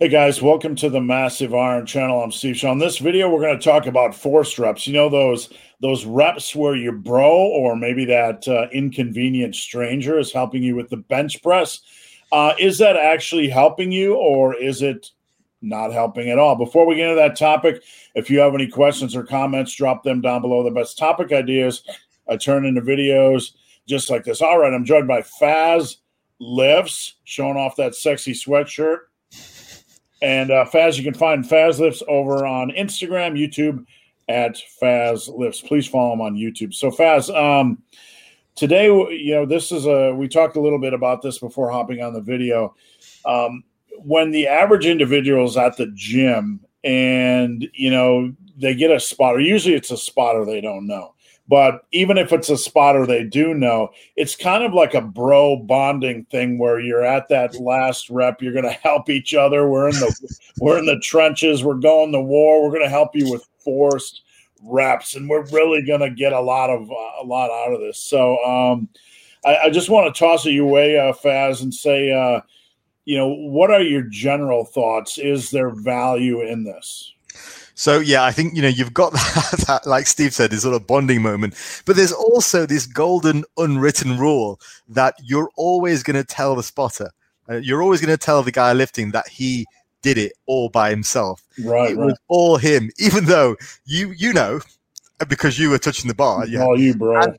Hey guys, welcome to the Massive Iron Channel. I'm Steve Shaw. In this video, we're going to talk about force reps. You know those those reps where your bro or maybe that uh, inconvenient stranger is helping you with the bench press. Uh, is that actually helping you, or is it not helping at all? Before we get into that topic, if you have any questions or comments, drop them down below. The best topic ideas I turn into videos just like this. All right, I'm joined by Faz Lifts, showing off that sexy sweatshirt. And uh, Faz, you can find Faz Lifts over on Instagram, YouTube at Faz Lifts. Please follow him on YouTube. So Faz, um, today, you know, this is a we talked a little bit about this before hopping on the video. Um, when the average individual is at the gym and you know they get a spotter, usually it's a spotter they don't know. But even if it's a spotter they do know, it's kind of like a bro bonding thing where you're at that last rep. You're going to help each other. We're in the we're in the trenches. We're going to war. We're going to help you with forced reps, and we're really going to get a lot of uh, a lot out of this. So um, I, I, just want to toss it your way, uh, Faz, and say, uh, you know, what are your general thoughts? Is there value in this? So yeah, I think you know you've got that, that, like Steve said, this sort of bonding moment. But there's also this golden unwritten rule that you're always going to tell the spotter, uh, you're always going to tell the guy lifting that he did it all by himself. Right, it right. was all him, even though you you know because you were touching the bar. Yeah, all you, bro. And,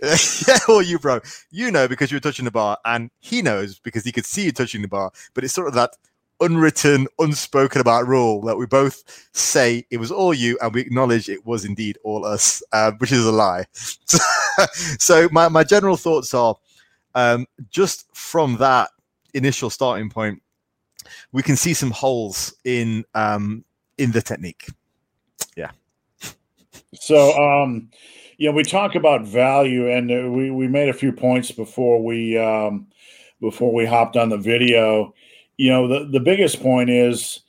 yeah, all you, bro. You know because you were touching the bar, and he knows because he could see you touching the bar. But it's sort of that unwritten, unspoken about rule that we both say it was all you and we acknowledge it was indeed all us, uh, which is a lie. so my, my general thoughts are um, just from that initial starting point, we can see some holes in um, in the technique. Yeah. So um, you know, we talk about value, and uh, we we made a few points before we um, before we hopped on the video you know the, the biggest point is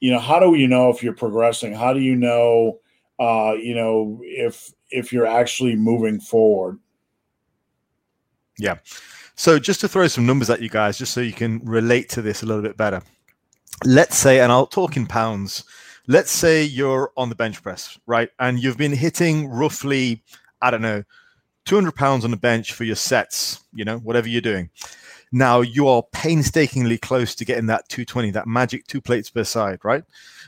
you know how do you know if you're progressing? How do you know uh you know if if you're actually moving forward? Yeah. So just to throw some numbers at you guys just so you can relate to this a little bit better. Let's say and i'll talk in pounds let's say you're on the bench press right? And you've been hitting roughly i don't know 200 pounds on the bench for your sets you know whatever you're doing now you are painstakingly close to getting that 220, that magic two plates per side, right?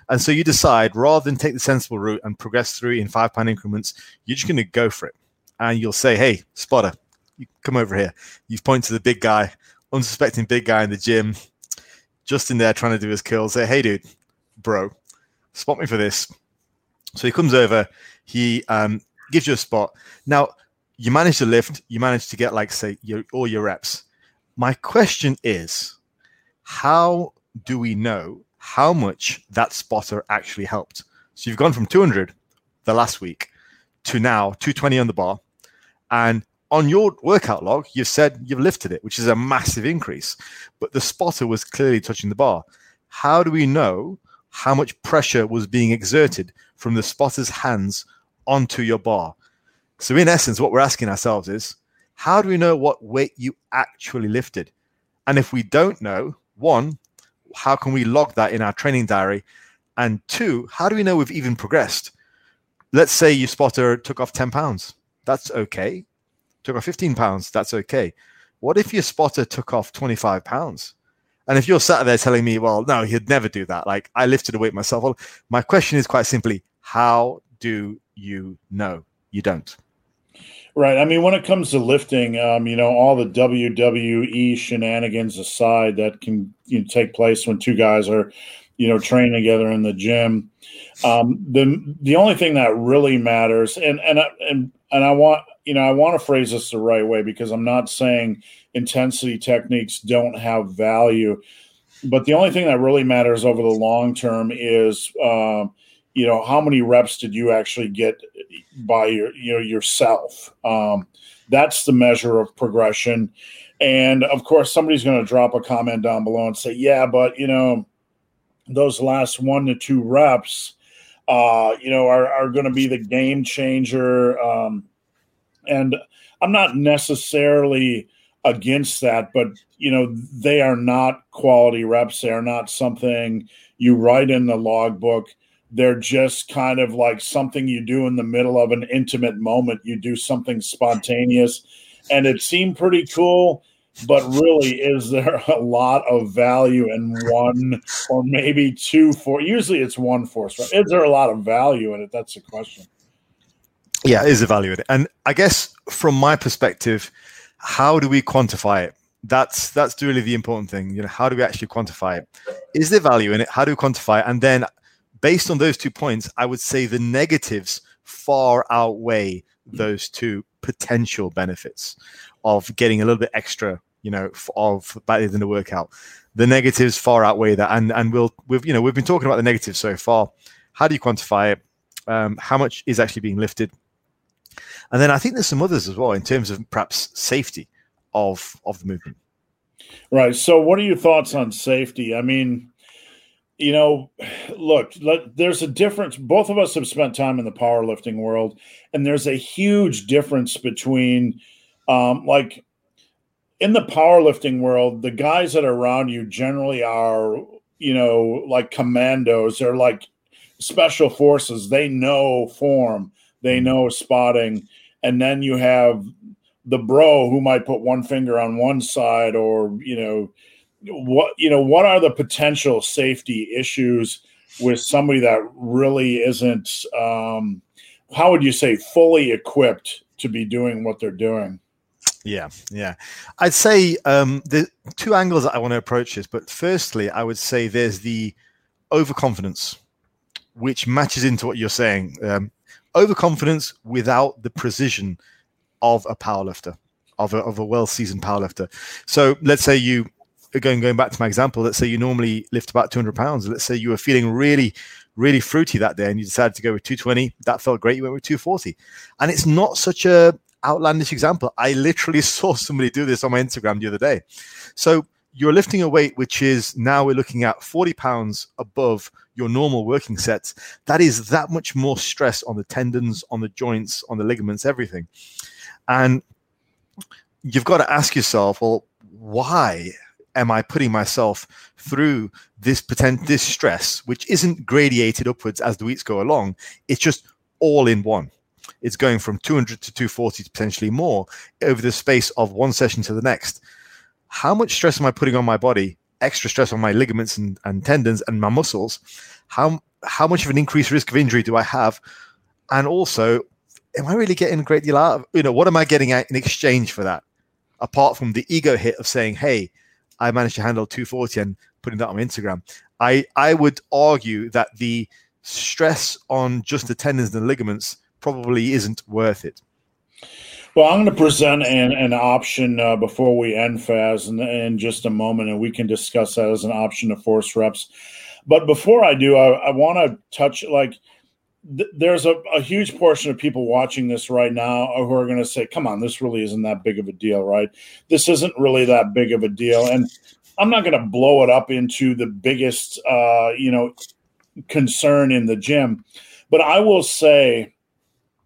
And so you decide rather than take the sensible route and progress through in five pound increments, you're just going to go for it. And you'll say, hey, spotter, you come over here. You point to the big guy, unsuspecting big guy in the gym, just in there trying to do his curls. Say, hey, dude, bro, spot me for this. So he comes over, he um, gives you a spot. Now, you manage to lift, you manage to get, like, say, your, all your reps. My question is how do we know how much that spotter actually helped? So you've gone from 200 the last week to now 220 on the bar. And on your workout log, you've said you've lifted it, which is a massive increase. But the spotter was clearly touching the bar. How do we know how much pressure was being exerted from the spotter's hands onto your bar? So, in essence, what we're asking ourselves is how do we know what weight you actually lifted? And if we don't know, one, how can we log that in our training diary? And two, how do we know we've even progressed? Let's say your spotter took off 10 pounds. That's okay. Took off 15 pounds. That's okay. What if your spotter took off 25 pounds? And if you're sat there telling me, well, no, he'd never do that. Like I lifted a weight myself. Well, my question is quite simply, how do you know? You don't. Right. I mean, when it comes to lifting, um, you know, all the WWE shenanigans aside that can you know, take place when two guys are, you know, training together in the gym. Um, the the only thing that really matters, and and and and I want you know I want to phrase this the right way because I'm not saying intensity techniques don't have value, but the only thing that really matters over the long term is. Uh, you know how many reps did you actually get by your you know yourself um, that's the measure of progression and of course somebody's going to drop a comment down below and say yeah but you know those last one to two reps uh, you know are, are going to be the game changer um, and i'm not necessarily against that, but you know they are not quality reps. They are not something you write in the logbook. They're just kind of like something you do in the middle of an intimate moment. You do something spontaneous, and it seemed pretty cool. But really, is there a lot of value in one or maybe two for? Usually, it's one force. Is there a lot of value in it? That's the question. Yeah, is a value in it, and I guess from my perspective, how do we quantify it? That's that's really the important thing. You know, how do we actually quantify it? Is there value in it? How do we quantify it? And then, based on those two points, I would say the negatives far outweigh those two potential benefits of getting a little bit extra, you know, of better than the workout. The negatives far outweigh that, and and we'll we've you know we've been talking about the negatives so far. How do you quantify it? Um, how much is actually being lifted? And then I think there's some others as well in terms of perhaps safety of of the movement. Right. So, what are your thoughts on safety? I mean, you know, look, let, there's a difference. Both of us have spent time in the powerlifting world, and there's a huge difference between, um, like, in the powerlifting world, the guys that are around you generally are, you know, like commandos. They're like special forces. They know form, they mm-hmm. know spotting, and then you have the bro who might put one finger on one side or you know what you know what are the potential safety issues with somebody that really isn't um how would you say fully equipped to be doing what they're doing? Yeah yeah. I'd say um the two angles that i want to approach this but firstly i would say there's the overconfidence which matches into what you're saying. Um, overconfidence without the precision of a powerlifter, of a, of a well seasoned powerlifter. So let's say you, again, going back to my example, let's say you normally lift about 200 pounds. Let's say you were feeling really, really fruity that day and you decided to go with 220. That felt great. You went with 240. And it's not such a outlandish example. I literally saw somebody do this on my Instagram the other day. So you're lifting a weight which is now we're looking at 40 pounds above your normal working sets. That is that much more stress on the tendons, on the joints, on the ligaments, everything. And you've got to ask yourself, well, why am I putting myself through this potent this stress, which isn't gradiated upwards as the weeks go along? It's just all in one. It's going from 200 to 240 to potentially more over the space of one session to the next. How much stress am I putting on my body? Extra stress on my ligaments and, and tendons and my muscles. How how much of an increased risk of injury do I have? And also, am I really getting a great deal out of, you know, what am I getting out in exchange for that? Apart from the ego hit of saying, hey, I managed to handle 240 and putting that on Instagram. I, I would argue that the stress on just the tendons and ligaments probably isn't worth it. Well, I'm going to present an, an option uh, before we end Faz in, in just a moment, and we can discuss that as an option to force reps. But before I do, I, I want to touch like – there's a, a, huge portion of people watching this right now who are going to say, come on, this really isn't that big of a deal, right? This isn't really that big of a deal. And I'm not going to blow it up into the biggest, uh, you know, concern in the gym. But I will say,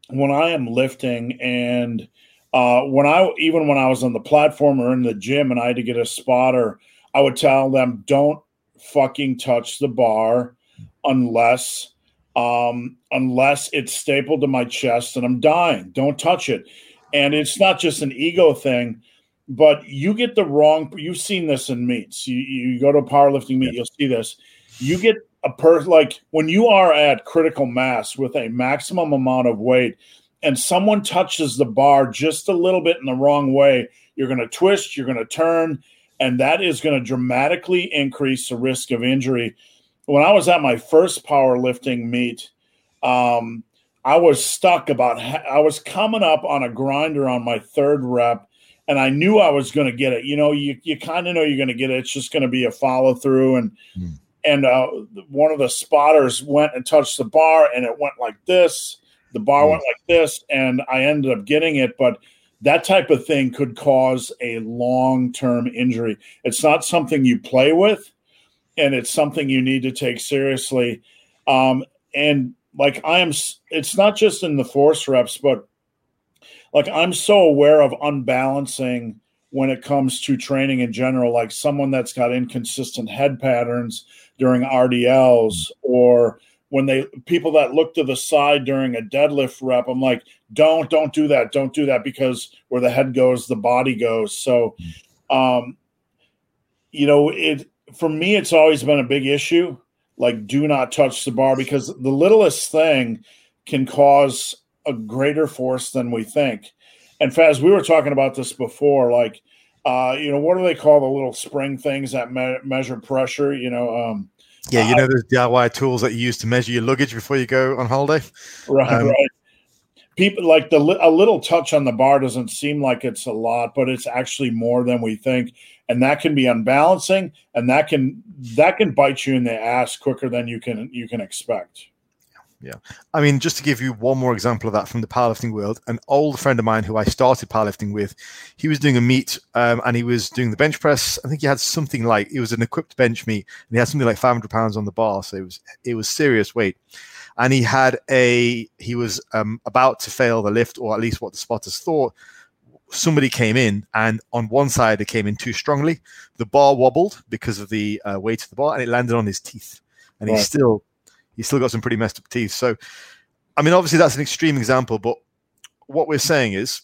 when I am lifting and uh, when I, even when I was on the platform or in the gym and I had to get a spotter, I would tell them, don't fucking touch the bar unless um, unless it's stapled to my chest and I'm dying. Don't touch it. And it's not just an ego thing, but you get the wrong. You've seen this in meets. You, you go to a powerlifting meet, you'll see this. You get a person like when you are at critical mass with a maximum amount of weight, and someone touches the bar just a little bit in the wrong way, you're going to twist, you're going to turn, and that is going to dramatically increase the risk of injury when I was at my first powerlifting meet, um, I was stuck about, I was coming up on a grinder on my third rep, and I knew I was going to get it. You know, you, you kind of know you're going to get it. It's just going to be a follow through. And, mm. and uh, one of the spotters went and touched the bar, and it went like this. The bar mm. went like this, and I ended up getting it. But that type of thing could cause a long term injury. It's not something you play with and it's something you need to take seriously. Um, and like I am, it's not just in the force reps, but like I'm so aware of unbalancing when it comes to training in general, like someone that's got inconsistent head patterns during RDLs or when they people that look to the side during a deadlift rep, I'm like, don't, don't do that. Don't do that because where the head goes, the body goes. So, um, you know, it for me, it's always been a big issue. Like, do not touch the bar because the littlest thing can cause a greater force than we think. And Faz, we were talking about this before. Like, uh, you know, what do they call the little spring things that me- measure pressure? You know, um, yeah, you know those DIY tools that you use to measure your luggage before you go on holiday. Right, um, right. People like the a little touch on the bar doesn't seem like it's a lot, but it's actually more than we think, and that can be unbalancing, and that can that can bite you in the ass quicker than you can you can expect. Yeah. I mean, just to give you one more example of that from the powerlifting world, an old friend of mine who I started powerlifting with, he was doing a meet um, and he was doing the bench press. I think he had something like it was an equipped bench meet and he had something like 500 pounds on the bar. So it was, it was serious weight. And he had a, he was um, about to fail the lift, or at least what the spotters thought. Somebody came in, and on one side, it came in too strongly. The bar wobbled because of the uh, weight of the bar, and it landed on his teeth. And right. he still he's still got some pretty messed up teeth. So, I mean, obviously that's an extreme example, but what we're saying is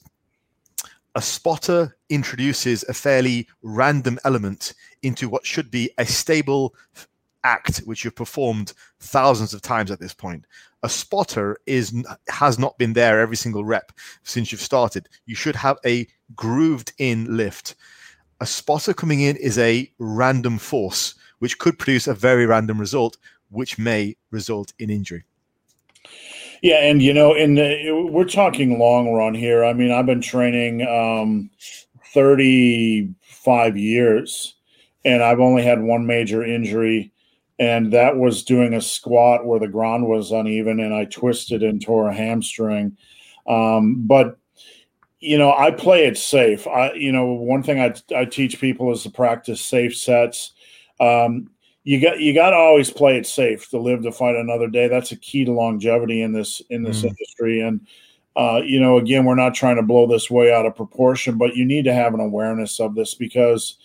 a spotter introduces a fairly random element into what should be a stable act which you've performed thousands of times at this point a spotter is has not been there every single rep since you've started you should have a grooved in lift a spotter coming in is a random force which could produce a very random result which may result in injury. Yeah, and you know, the, we're talking long run here. I mean, I've been training um, 35 years, and I've only had one major injury, and that was doing a squat where the ground was uneven, and I twisted and tore a hamstring. Um, but you know, I play it safe. I, you know, one thing I, I teach people is to practice safe sets. Um, you got you got to always play it safe to live to fight another day. That's a key to longevity in this in this mm. industry. And uh, you know, again, we're not trying to blow this way out of proportion, but you need to have an awareness of this because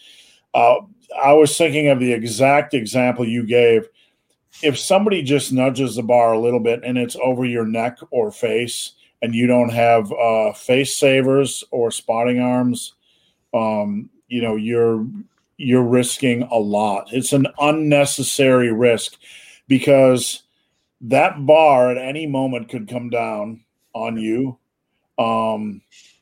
uh, I was thinking of the exact example you gave. If somebody just nudges the bar a little bit and it's over your neck or face, and you don't have uh, face savers or spotting arms, um, you know, you're you're risking a lot. It's an unnecessary risk because that bar at any moment could come down on you, um,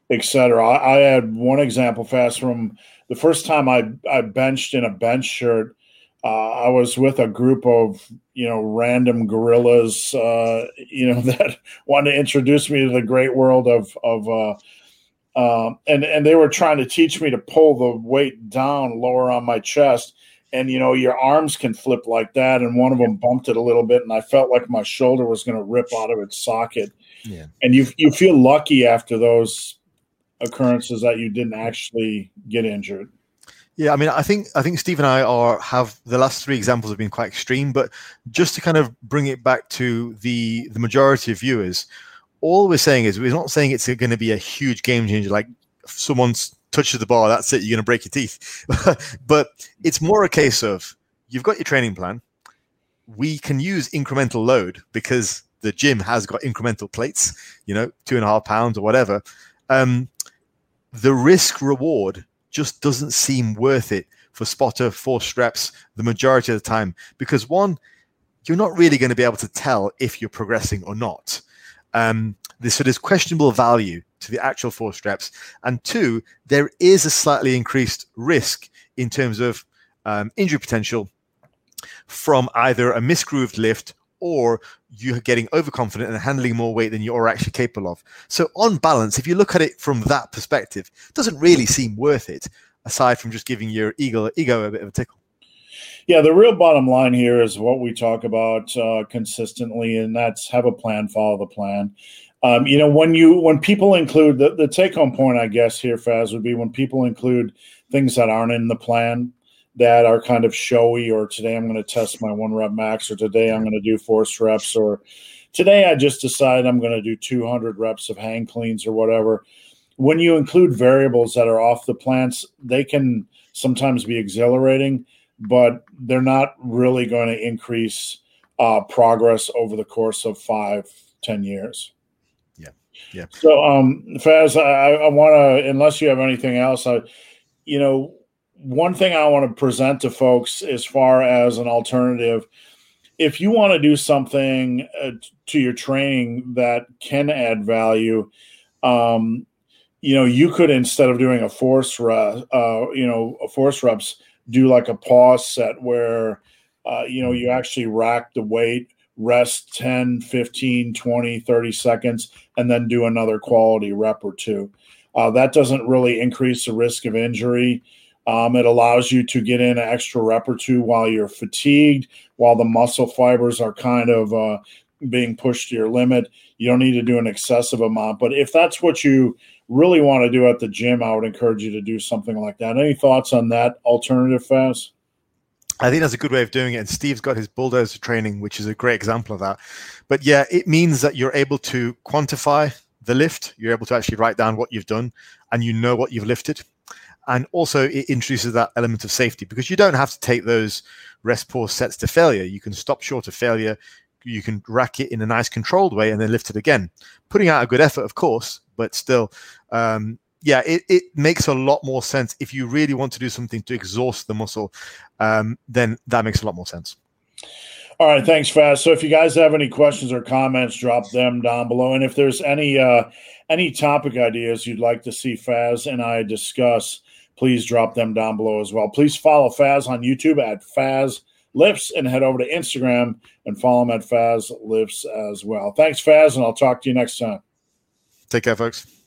etc. I, I, had one example Faz from the first time I, I benched in a bench shirt. Uh, I was with a group of you know random gorillas, uh, you know that wanted to introduce me to the great world of of uh, um, and and they were trying to teach me to pull the weight down lower on my chest and you know your arms can flip like that and one of them bumped it a little bit and i felt like my shoulder was going to rip out of its socket yeah. and you you feel lucky after those occurrences that you didn't actually get injured yeah, I mean, I think I think Steve and I are have the last three examples have been quite extreme, but just to kind of bring it back to the the majority of viewers, all we're saying is we're not saying it's going to be a huge game changer. Like someone touches the bar, that's it. You're going to break your teeth. but it's more a case of you've got your training plan. We can use incremental load because the gym has got incremental plates, you know, two and a half pounds or whatever. Um, the risk reward just doesn't seem worth it for spotter force reps the majority of the time because one, you're not really going to be able to tell if you're progressing or not um, this, so there's questionable value to the actual force reps. And two, there is a slightly increased risk in terms of um, injury potential from either a misgrooved lift or you are getting overconfident and handling more weight than you're actually capable of. So on balance, if you look at it from that perspective, it doesn't really seem worth it, aside from just giving your ego ego a bit of a tickle. Yeah, the real bottom line here is what we talk about uh, consistently, and that's have a plan, follow the plan. Um, you know, when you when people include the, the take home point, I guess here, Faz, would be when people include things that aren't in the plan that are kind of showy, or today I'm going to test my one rep max, or today I'm going to do force reps, or today I just decided I'm going to do 200 reps of hang cleans or whatever when you include variables that are off the plants, they can sometimes be exhilarating, but they're not really going to increase uh, progress over the course of five, ten years. Yeah, yeah. So, um, Faz, I, I want to, unless you have anything else, I, you know, one thing I want to present to folks as far as an alternative if you want to do something uh, to your training that can add value, um, you know, you could instead of doing a force rep, uh, you know, a force reps, do like a pause set where, uh, you know, you actually rack the weight, rest 10, 15, 20, 30 seconds, and then do another quality rep or two. Uh, that doesn't really increase the risk of injury. Um, it allows you to get in an extra rep or two while you're fatigued, while the muscle fibers are kind of uh, being pushed to your limit. You don't need to do an excessive amount. But if that's what you really want to do at the gym, I would encourage you to do something like that. Any thoughts on that alternative, Faz? I think that's a good way of doing it. And Steve's got his bulldozer training, which is a great example of that. But yeah, it means that you're able to quantify the lift. You're able to actually write down what you've done and you know what you've lifted and also it introduces that element of safety because you don't have to take those rest pause sets to failure. You can stop short of failure. You can rack it in a nice controlled way and then lift it again, putting out a good effort, of course, but still, um, yeah, it, it makes a lot more sense if you really want to do something to exhaust the muscle. Um, then that makes a lot more sense. All right, thanks, Faz. So if you guys have any questions or comments, drop them down below. And if there's any uh, any topic ideas you'd like to see Faz and I discuss, please drop them down below as well. Please follow Faz on YouTube at Faz Lifts and head over to Instagram and follow him at Faz Lifts as well. Thanks, Faz, and I'll talk to you next time. Take care, folks.